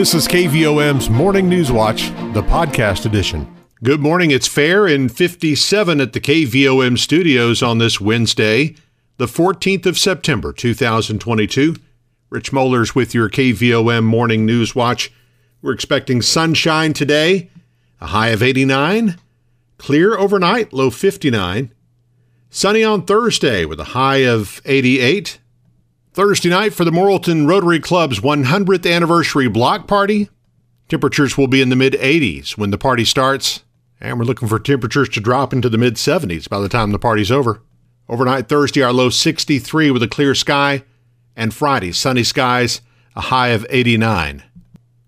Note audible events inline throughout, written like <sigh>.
This is KVOM's Morning News Watch, the podcast edition. Good morning. It's fair in 57 at the KVOM studios on this Wednesday, the 14th of September, 2022. Rich Mollers with your KVOM Morning News Watch. We're expecting sunshine today, a high of 89, clear overnight, low 59. Sunny on Thursday with a high of 88. Thursday night for the Morrilton Rotary Club's 100th anniversary block party. Temperatures will be in the mid 80s when the party starts, and we're looking for temperatures to drop into the mid 70s by the time the party's over. Overnight Thursday, our low 63 with a clear sky, and Friday, sunny skies, a high of 89.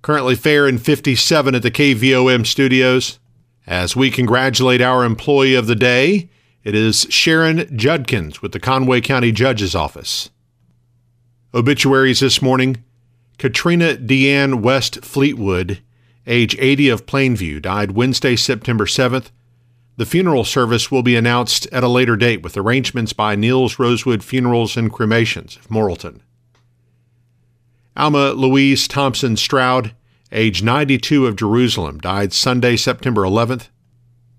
Currently fair in 57 at the KVOM studios. As we congratulate our employee of the day, it is Sharon Judkins with the Conway County Judge's Office. Obituaries this morning Katrina Deanne West Fleetwood, age 80 of Plainview, died Wednesday, September 7th. The funeral service will be announced at a later date with arrangements by Niels Rosewood Funerals and Cremations of Morrilton. Alma Louise Thompson Stroud, age 92 of Jerusalem, died Sunday, September 11th.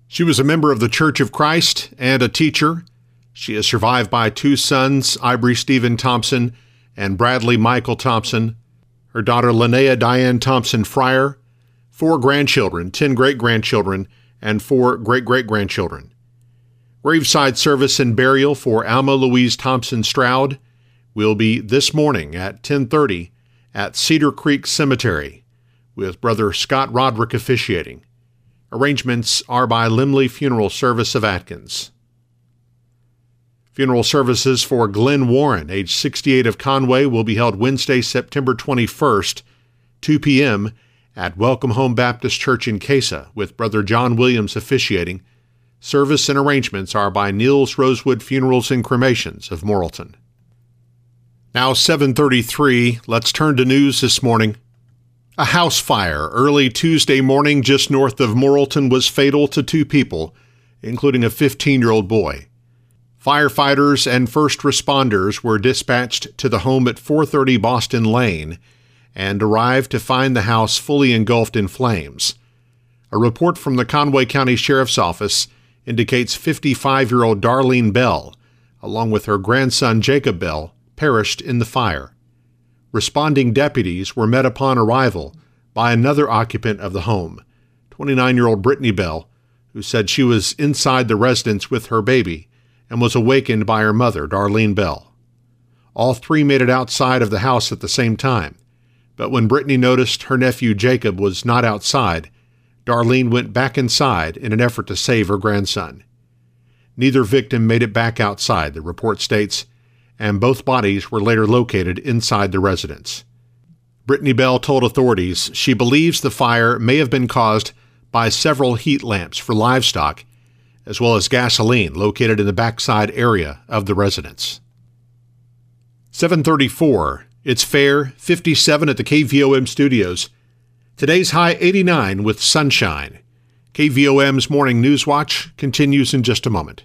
She was a member of the Church of Christ and a teacher. She is survived by two sons, Ivory Stephen Thompson and Bradley Michael Thompson, her daughter Linnea Diane Thompson Fryer, four grandchildren, ten great grandchildren, and four great great grandchildren. Graveside service and burial for Alma Louise Thompson Stroud will be this morning at 10:30 at Cedar Creek Cemetery, with Brother Scott Roderick officiating. Arrangements are by Limley Funeral Service of Atkins. Funeral services for Glenn Warren, age 68 of Conway, will be held Wednesday, September 21st, 2 p.m. at Welcome Home Baptist Church in Casa, with Brother John Williams officiating. Service and arrangements are by Niels Rosewood Funerals and Cremations of Morrilton. Now 7:33, let's turn to news this morning. A house fire early Tuesday morning just north of Morrilton was fatal to two people, including a 15-year-old boy. Firefighters and first responders were dispatched to the home at 430 Boston Lane and arrived to find the house fully engulfed in flames. A report from the Conway County Sheriff's Office indicates 55 year old Darlene Bell, along with her grandson Jacob Bell, perished in the fire. Responding deputies were met upon arrival by another occupant of the home, 29 year old Brittany Bell, who said she was inside the residence with her baby and was awakened by her mother, Darlene Bell. All three made it outside of the house at the same time, but when Brittany noticed her nephew Jacob was not outside, Darlene went back inside in an effort to save her grandson. Neither victim made it back outside, the report states, and both bodies were later located inside the residence. Brittany Bell told authorities she believes the fire may have been caused by several heat lamps for livestock as well as gasoline located in the backside area of the residence. 734. It's fair 57 at the KVOM studios. Today's high 89 with sunshine. KVOM's Morning News Watch continues in just a moment.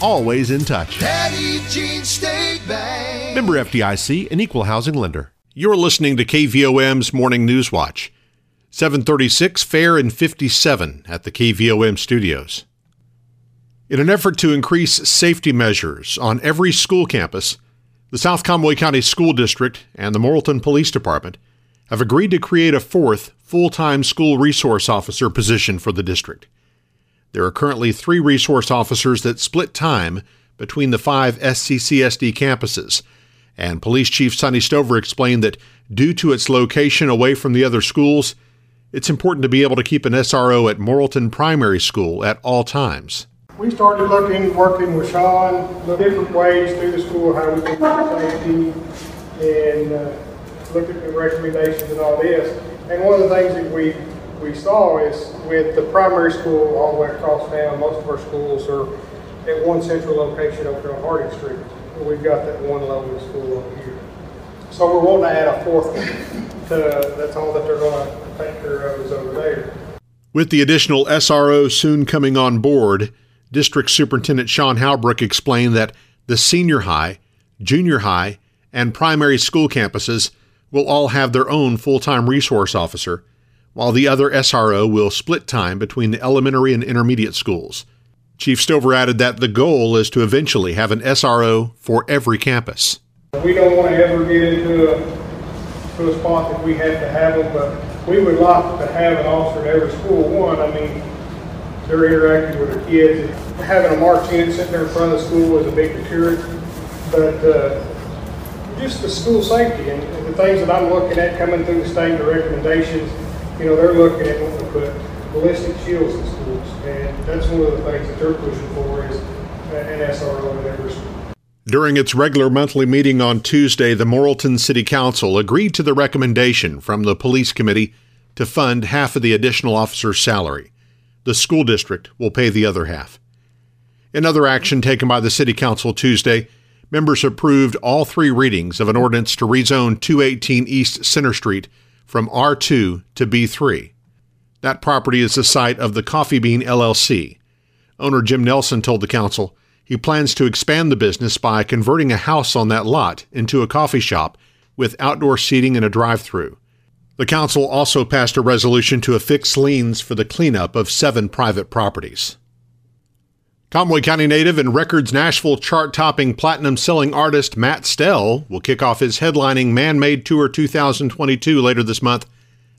always in touch. Jean State Bank. Member FDIC, an equal housing lender. You're listening to KVOM's Morning News Watch. 736 Fair and 57 at the KVOM studios. In an effort to increase safety measures on every school campus, the South Conway County School District and the Morrilton Police Department have agreed to create a fourth full time school resource officer position for the district. There are currently three resource officers that split time between the five SCCSD campuses, and Police Chief Sonny Stover explained that due to its location away from the other schools, it's important to be able to keep an SRO at Morrilton Primary School at all times. We started looking, working with Sean, the different ways through the school, how we can safety, and uh, look at the recommendations and all this. And one of the things that we we saw is with the primary school all the way across town, most of our schools are at one central location over here on Harding Street. We've got that one Logan school over here. So we're wanting to add a fourth to, that's all that they're going to take care of is over there. With the additional SRO soon coming on board, District Superintendent Sean Halbrook explained that the senior high, junior high, and primary school campuses will all have their own full time resource officer, while the other SRO will split time between the elementary and intermediate schools. Chief Stover added that the goal is to eventually have an SRO for every campus. We don't want to ever get into a, to a spot that we have to have them, but we would like to have an officer at every school. One, I mean, they're interacting with their kids. Having a march in sitting there in front of the school is a big deterrent, but uh, just the school safety and the things that I'm looking at coming through the state, the recommendations, you know, they're looking at what to put ballistic shields in schools, and that's one of the things that they're pushing for is an SRO at every school. During its regular monthly meeting on Tuesday, the Morrilton City Council agreed to the recommendation from the Police Committee to fund half of the additional officer's salary. The school district will pay the other half. In other action taken by the City Council Tuesday, members approved all three readings of an ordinance to rezone 218 East Center Street from R2 to B3. That property is the site of the Coffee Bean LLC. Owner Jim Nelson told the council he plans to expand the business by converting a house on that lot into a coffee shop with outdoor seating and a drive through. The council also passed a resolution to affix liens for the cleanup of seven private properties. Conway County native and Records Nashville chart topping platinum selling artist Matt Stell will kick off his headlining Man Made Tour 2022 later this month,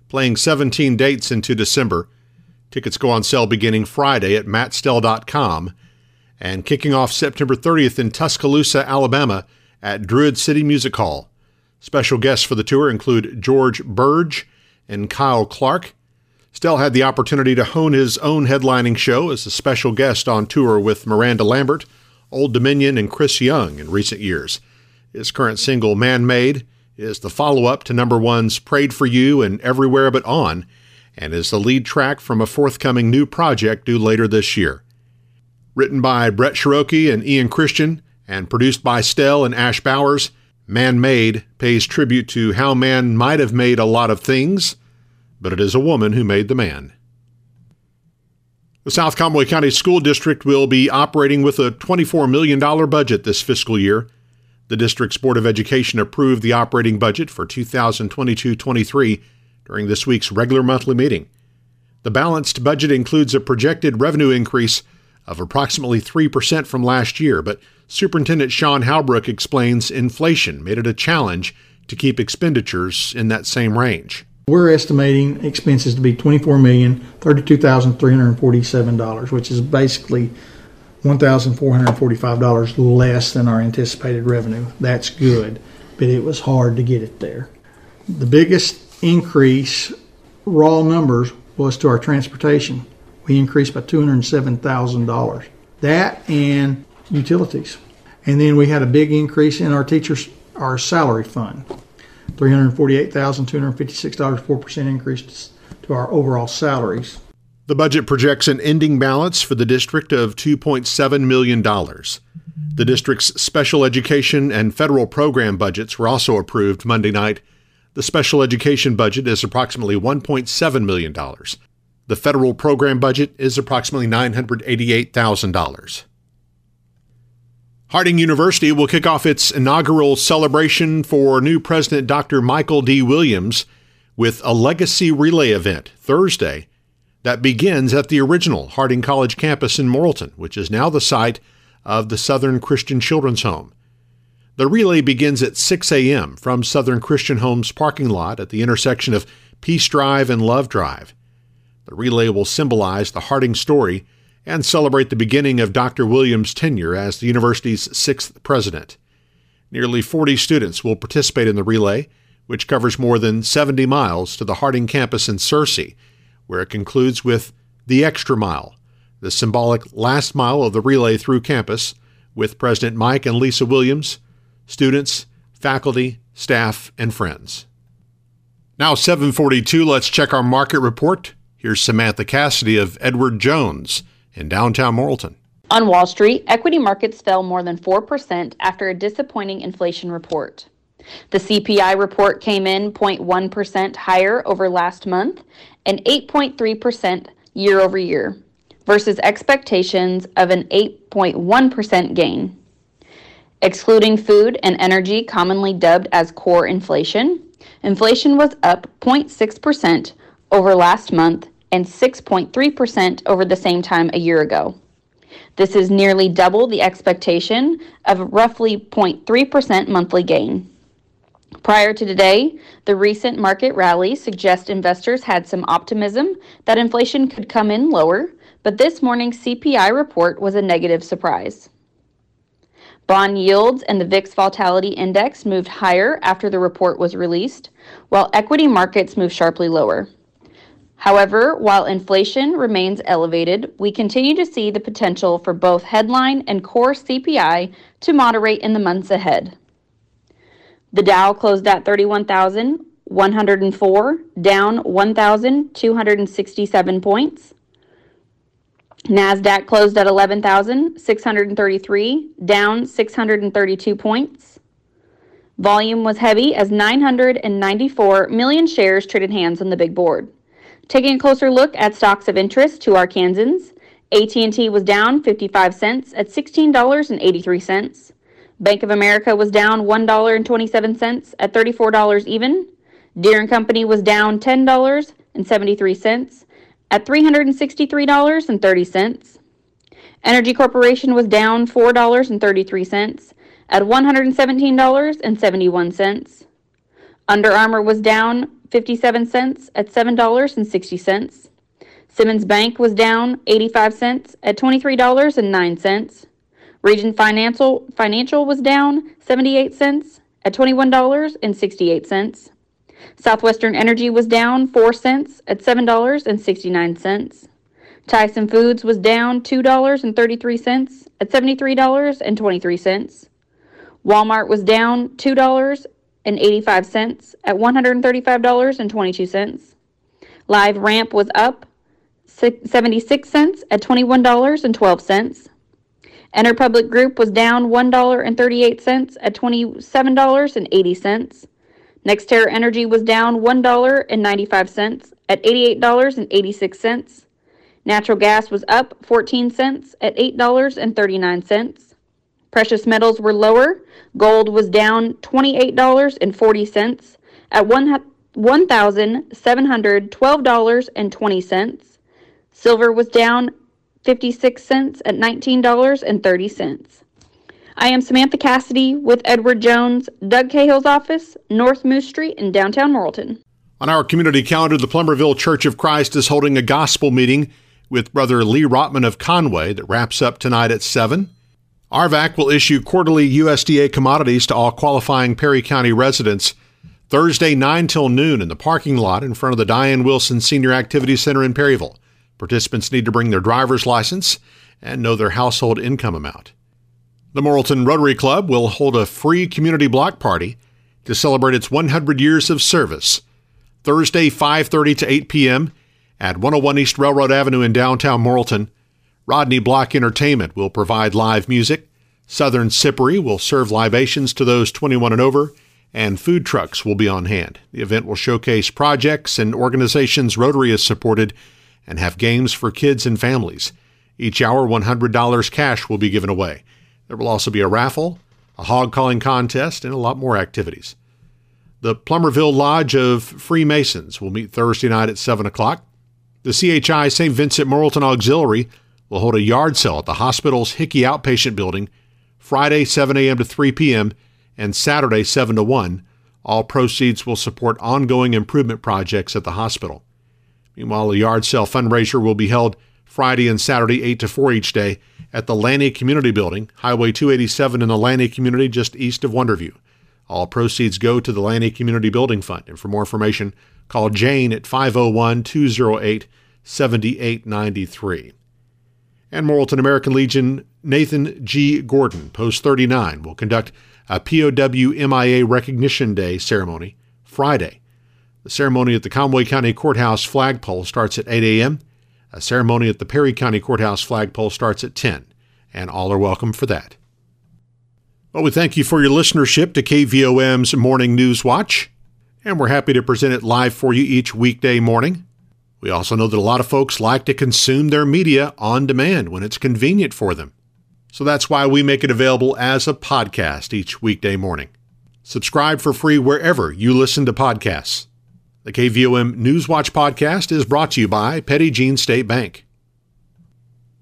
playing 17 dates into December. Tickets go on sale beginning Friday at mattstell.com and kicking off September 30th in Tuscaloosa, Alabama at Druid City Music Hall. Special guests for the tour include George Birge and Kyle Clark. Stell had the opportunity to hone his own headlining show as a special guest on tour with Miranda Lambert, Old Dominion, and Chris Young in recent years. His current single, Man Made, is the follow up to number one's Prayed for You and Everywhere But On, and is the lead track from a forthcoming new project due later this year. Written by Brett Cherokee and Ian Christian, and produced by Stell and Ash Bowers, Man Made pays tribute to how man might have made a lot of things, but it is a woman who made the man. The South Conway County School District will be operating with a $24 million budget this fiscal year. The district's Board of Education approved the operating budget for 2022 23 during this week's regular monthly meeting. The balanced budget includes a projected revenue increase of approximately 3% from last year, but Superintendent Sean Halbrook explains inflation made it a challenge to keep expenditures in that same range. We're estimating expenses to be $24,032,347, which is basically $1,445 less than our anticipated revenue. That's good, but it was hard to get it there. The biggest increase, raw numbers, was to our transportation we increased by $207,000. That and utilities. And then we had a big increase in our teachers, our salary fund. $348,256, 4% increase to our overall salaries. The budget projects an ending balance for the district of $2.7 million. The district's special education and federal program budgets were also approved Monday night. The special education budget is approximately $1.7 million. The federal program budget is approximately $988,000. Harding University will kick off its inaugural celebration for new President Dr. Michael D. Williams with a legacy relay event Thursday that begins at the original Harding College campus in Morrilton, which is now the site of the Southern Christian Children's Home. The relay begins at 6 a.m. from Southern Christian Home's parking lot at the intersection of Peace Drive and Love Drive. The relay will symbolize the Harding story and celebrate the beginning of Dr. Williams' tenure as the university's sixth president. Nearly 40 students will participate in the relay, which covers more than 70 miles to the Harding campus in Searcy, where it concludes with the Extra Mile, the symbolic last mile of the relay through campus, with President Mike and Lisa Williams, students, faculty, staff, and friends. Now 742, let's check our market report. Here's Samantha Cassidy of Edward Jones in downtown Morrilton. On Wall Street, equity markets fell more than 4% after a disappointing inflation report. The CPI report came in 0.1% higher over last month and 8.3% year over year versus expectations of an 8.1% gain. Excluding food and energy, commonly dubbed as core inflation, inflation was up 0.6% over last month and 6.3% over the same time a year ago. This is nearly double the expectation of roughly 0.3% monthly gain. Prior to today, the recent market rally suggests investors had some optimism that inflation could come in lower, but this morning's CPI report was a negative surprise. Bond yields and the VIX Volatility Index moved higher after the report was released, while equity markets moved sharply lower. However, while inflation remains elevated, we continue to see the potential for both headline and core CPI to moderate in the months ahead. The Dow closed at 31,104, down 1,267 points. NASDAQ closed at 11,633, down 632 points. Volume was heavy as 994 million shares traded hands on the big board. Taking a closer look at stocks of interest to Arkansans, AT&T was down 55 cents at $16.83. Bank of America was down $1.27 at $34 even. Deere & Company was down $10.73 at $363.30. Entergy Corporation was down $4.33 at $117.71. Under Armour was down 57 cents at $7.60. Simmons Bank was down 85 cents at $23.09. Regions Financial Financial was down 78 cents at $21.68. Southwestern Energy was down 4 cents at $7.69. Tyson Foods was down $2.33 at $73.23. Walmart was down $2.85 at $135.22. LiveRamp was up 76 cents at $21.12. Interpublic Group was down $1.38 at $27.80. NextEra Energy was down $1.95 at $88.86. Natural gas was up 14 cents at $8.39. Precious metals were lower. Gold was down $28.40 at $1,712.20. Silver was down 56 cents at $19.30. I am Samantha Cassidy with Edward Jones, Doug Cahill's office, North Moose Street in downtown Morrilton. On our community calendar, the Plumerville Church of Christ is holding a gospel meeting with Brother Lee Rotman of Conway that wraps up tonight at 7. RVAC will issue quarterly USDA commodities to all qualifying Perry County residents Thursday 9 till noon in the parking lot in front of the Diane Wilson Senior Activity Center in Perryville. Participants need to bring their driver's license and know their household income amount. The Morrilton Rotary Club will hold a free community block party to celebrate its 100 years of service. Thursday 5:30 to 8 p.m. at 101 East Railroad Avenue in downtown Morrilton. Rodney Block Entertainment will provide live music. Southern Sippery will serve libations to those 21 and over, and food trucks will be on hand. The event will showcase projects and organizations Rotary has supported and have games for kids and families. Each hour, $100 cash will be given away. There will also be a raffle, a hog calling contest, and a lot more activities. The Plumerville Lodge of Freemasons will meet Thursday night at 7 o'clock. The CHI St. Vincent Morrilton Auxiliary will hold a yard sale at the hospital's Hickey Outpatient Building Friday 7 a.m. to 3 p.m. and Saturday 7 to 1. All proceeds will support ongoing improvement projects at the hospital. Meanwhile, a yard sale fundraiser will be held Friday and Saturday, 8 to 4 each day, at the Lanty Community Building, Highway 287 in the Lanty community just east of Wonderview. All proceeds go to the Lanty Community Building Fund. And for more information, call Jane at 501 208 7893. And Morrilton American Legion Nathan G. Gordon, Post 39, will conduct a POW MIA Recognition Day ceremony Friday. The ceremony at the Conway County Courthouse flagpole starts at 8 a.m. A ceremony at the Perry County Courthouse flagpole starts at 10, and all are welcome for that. Well, we thank you for your listenership to KVOM's Morning News Watch, and we're happy to present it live for you each weekday morning. We also know that a lot of folks like to consume their media on demand when it's convenient for them. So that's why we make it available as a podcast each weekday morning. Subscribe for free wherever you listen to podcasts. The KVOM Newswatch podcast is brought to you by Petit Jean State Bank.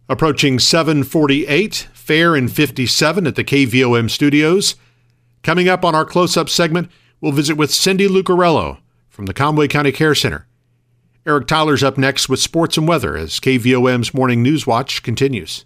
Approaching 748, fair and 57 at the KVOM studios. Coming up on our close-up segment, we'll visit with Cindy Lucarello from the Conway County Care Center. Eric Tyler's up next with sports and weather as KVOM's Morning News Watch continues.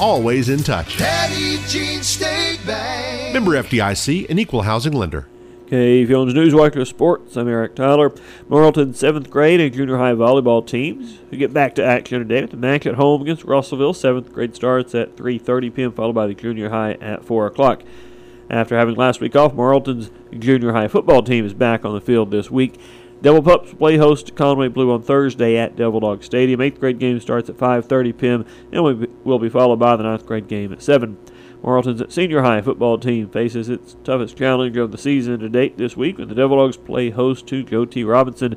always in touch. Petit Jean State Bank. Member FDIC, an equal housing lender. KVOM's Newswatch of Sports. I'm Eric Tyler. Morrilton's seventh grade and junior high volleyball teams who get back to action today with the match at home against Russellville. Seventh grade starts at 3:30 p.m. followed by the junior high at 4 o'clock. After having last week off, Morrilton's junior high football team is back on the field this week. Devil Pups play host to Conway Blue on Thursday at Devil Dog Stadium. Eighth grade game starts at 5:30 p.m. and will be followed by the ninth grade game at 7. Morrilton's senior high football team faces its toughest challenge of the season to date this week when the Devil Dogs play host to Joe T. Robinson.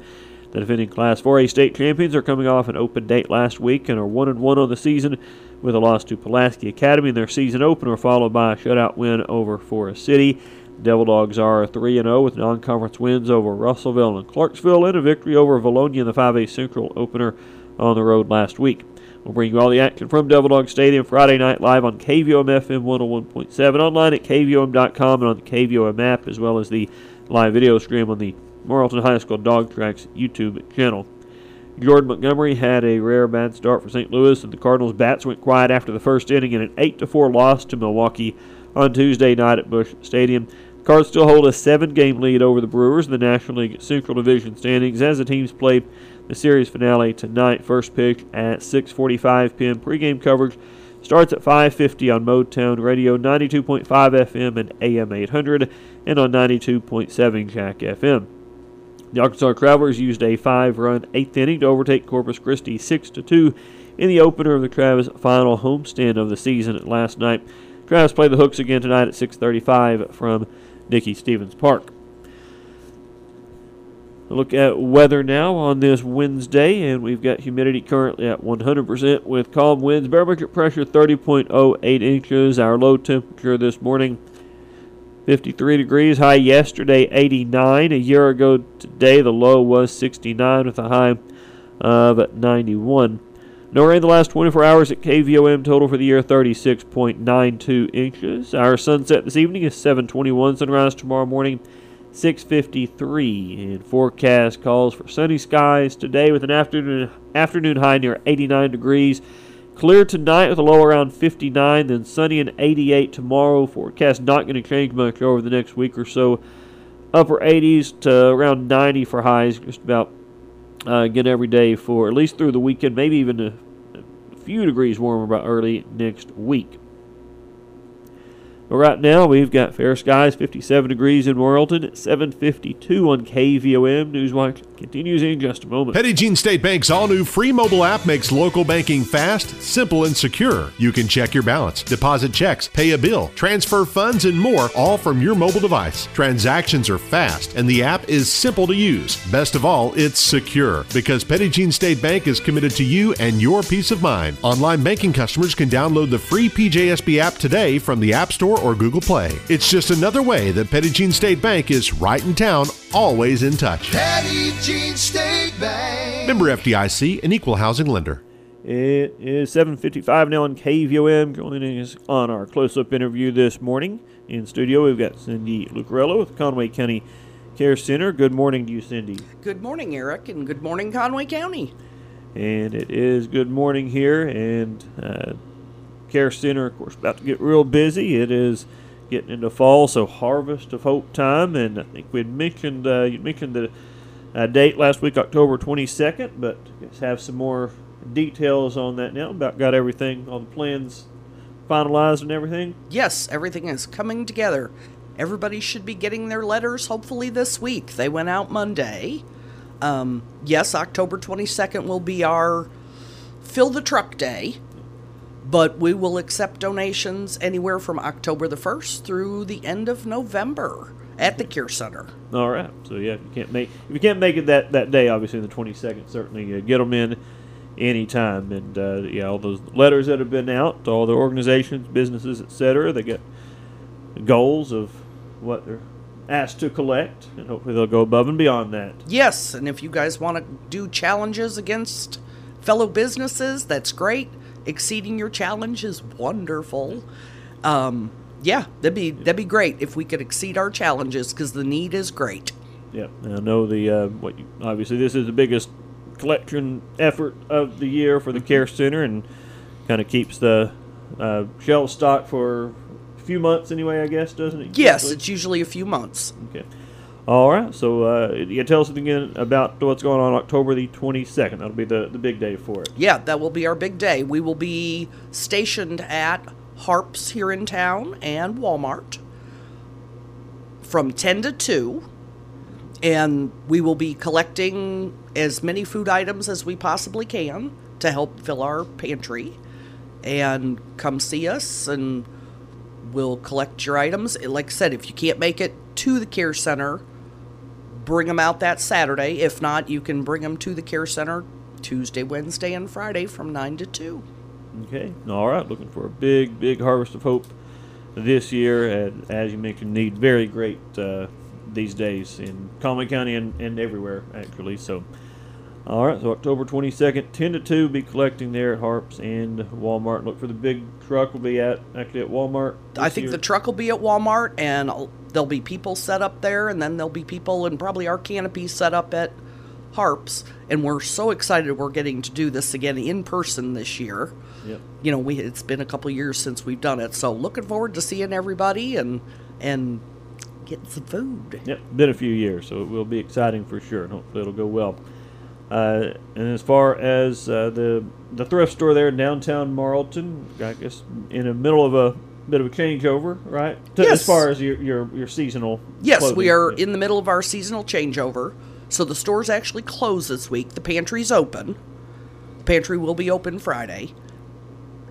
The defending Class 4A state champions are coming off an open date last week and are 1 and 1 on the season with a loss to Pulaski Academy in their season opener, followed by a shutout win over Forest City. Devil Dogs are 3 0 with non conference wins over Russellville and Clarksville and a victory over Vilonia in the 5A Central opener on the road last week. We'll bring you all the action from Devil Dog Stadium Friday night live on KVOM FM 101.7, online at KVOM.com and on the KVOM app, as well as the live video stream on the Morrilton High School Dog Tracks YouTube channel. Jordan Montgomery had a rare bad start for St. Louis, and the Cardinals' bats went quiet after the first inning in an 8 4 loss to Milwaukee on Tuesday night at Busch Stadium. The Cards still hold a seven game lead over the Brewers in the National League Central Division standings as the teams play the series finale tonight. First pitch at 6:45 p.m. Pregame coverage starts at 5:50 on Motown Radio, 92.5 FM and AM 800, and on 92.7 Jack FM. The Arkansas Travelers used a five-run eighth inning to overtake Corpus Christi 6-2 in the opener of the Travs final homestand of the season last night. Travs play the Hooks again tonight at 6:35 from Dickey-Stephens Park. Look at weather now on this Wednesday, and we've got humidity currently at 100% with calm winds. Barometric pressure 30.08 inches. Our low temperature this morning 53 degrees. High yesterday 89. A year ago today the low was 69 with a high of 91. No rain the last 24 hours at KVOM. Total for the year 36.92 inches. Our sunset this evening is 7:21. Sunrise tomorrow morning 653 and forecast calls for sunny skies today with an afternoon afternoon high near 89 degrees clear tonight with a low around 59 then sunny and 88 tomorrow forecast not going to change much over the next week or so upper 80s to around 90 for highs just about uh, again every day for at least through the weekend maybe even a few degrees warmer by early next week but right now, we've got fair skies, 57 degrees in Morrilton, 752 on KVOM. Newswatch continues in just a moment. Petit Jean State Bank's all new free mobile app makes local banking fast, simple, and secure. You can check your balance, deposit checks, pay a bill, transfer funds, and more, all from your mobile device. Transactions are fast, and the app is simple to use. Best of all, it's secure because Petit Jean State Bank is committed to you and your peace of mind. Online banking customers can download the free PJSB app today from the App Store or Google Play. It's just another way that Petit Jean State Bank is right in town, always in touch. Petit Jean State Bank. Member FDIC, an equal housing lender. It is 7:55 now on KVOM. Joining us on our close-up interview this morning in studio, we've got Cindy Lucarello with Conway County Care Center. Good morning to you, Cindy. Good morning, Eric, and good morning, Conway County. And it is good morning here, and uh, Care Center, of course, about to get real busy. It is getting into fall, so harvest of hope time, and I think we'd mentioned uh, you mentioned the uh, date last week, October 22nd, but let's have some more details on that now. About got everything, all the plans finalized and everything. Yes, everything is coming together. Everybody should be getting their letters hopefully this week. They went out Monday. Um, yes, October 22nd will be our fill the truck day, but we will accept donations anywhere from October the 1st through the end of November at the Care Center. All right. So yeah, if you can't make if you can't make it that, that day, obviously the 22nd, certainly uh, get them in anytime. And uh, yeah, all those letters that have been out, to all the organizations, businesses, etc. They get goals of what they're asked to collect, and hopefully they'll go above and beyond that. Yes, and if you guys want to do challenges against fellow businesses, that's great. Exceeding your challenge is wonderful. Um, yeah, that'd be that'd be great if we could exceed our challenges because the need is great. Yeah, and I know the uh, what you, obviously this is the biggest collection effort of the year for the care center, and kind of keeps the uh, shelf stocked for a few months anyway. I guess doesn't it? Yes, usually? it's usually a few months. Okay. All right. So uh, can tell us again about what's going on October the 22nd. That'll be the, the big day for it. Yeah, that will be our big day. We will be stationed at Harps here in town and Walmart from 10 to 2. And we will be collecting as many food items as we possibly can to help fill our pantry. And come see us and we'll collect your items. Like I said, if you can't make it to the care center, bring them out that Saturday. If not, you can bring them to the care center Tuesday, Wednesday, and Friday from 9 to 2. Okay. All right. Looking for a big, big harvest of hope this year. And as you mentioned, need very great uh, these days in Conway County and, and everywhere, actually. So, all right. So, October 22nd, 10 to 2, be collecting there at Harps and Walmart. Look for the big truck, will be at actually at Walmart. I think year. the truck will be at Walmart, and I'll- there'll be people set up there, and then there'll be people and probably our canopy set up at Harps. And we're so excited we're getting to do this again in person this year. Yep. You know, we it's been a couple years since we've done it, so looking forward to seeing everybody and and getting some food. Yep, been a few years, so it will be exciting for sure, and hopefully it'll go well. Uh, and as far as uh, the the thrift store there in downtown Morrilton, I guess in the middle of a bit of a changeover, right? To- Yes. As far as your your, your seasonal. Yes, clothing. we are Yeah. in the middle of our seasonal changeover. So the store's actually closed this week. The pantry's open. The pantry will be open Friday.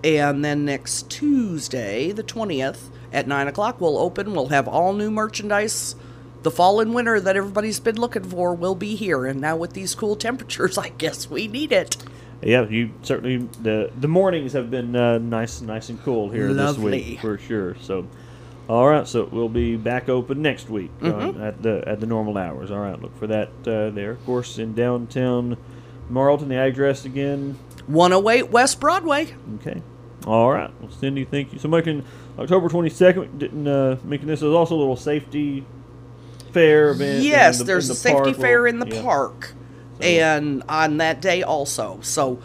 And then next Tuesday, the 20th, at 9 o'clock, we'll open. We'll have all new merchandise. The fall and winter that everybody's been looking for will be here. And now with these cool temperatures, <laughs> I guess we need it. Yeah, you certainly the the mornings have been uh, nice, nice and cool here this week for sure. So, all right, so we'll be back open next week Mm-hmm. uh, at the at the normal hours. All right, look for that uh, there. Of course, in downtown Morrilton, the address again. 108 West Broadway. Okay. All right. Well, Cindy, thank you so much. And October 22nd, didn't uh, mention this is also a little safety fair event. Yes, the- there's in a the safety park. fair in the yeah. park, and on that day also. So,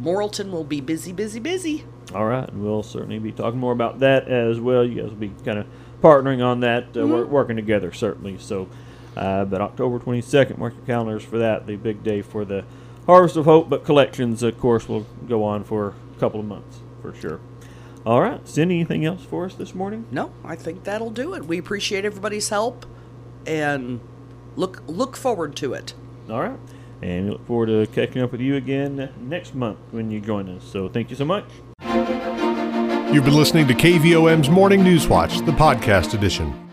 Morrilton will be busy, busy, busy. All right, and we'll certainly be talking more about that as well. You guys will be kind of partnering on that, uh, Mm-hmm. working together certainly. So, uh, but October 22nd, mark your calendars for that. The big day for the Harvest of Hope, but collections, of course, will go on for a couple of months for sure. All right, Cindy, anything else for us this morning? No, I think that'll do it. We appreciate everybody's help, and look look forward to it. All right, and we look forward to catching up with you again next month when you join us. So, thank you so much. You've been listening to KVOM's Morning News Watch, the podcast edition.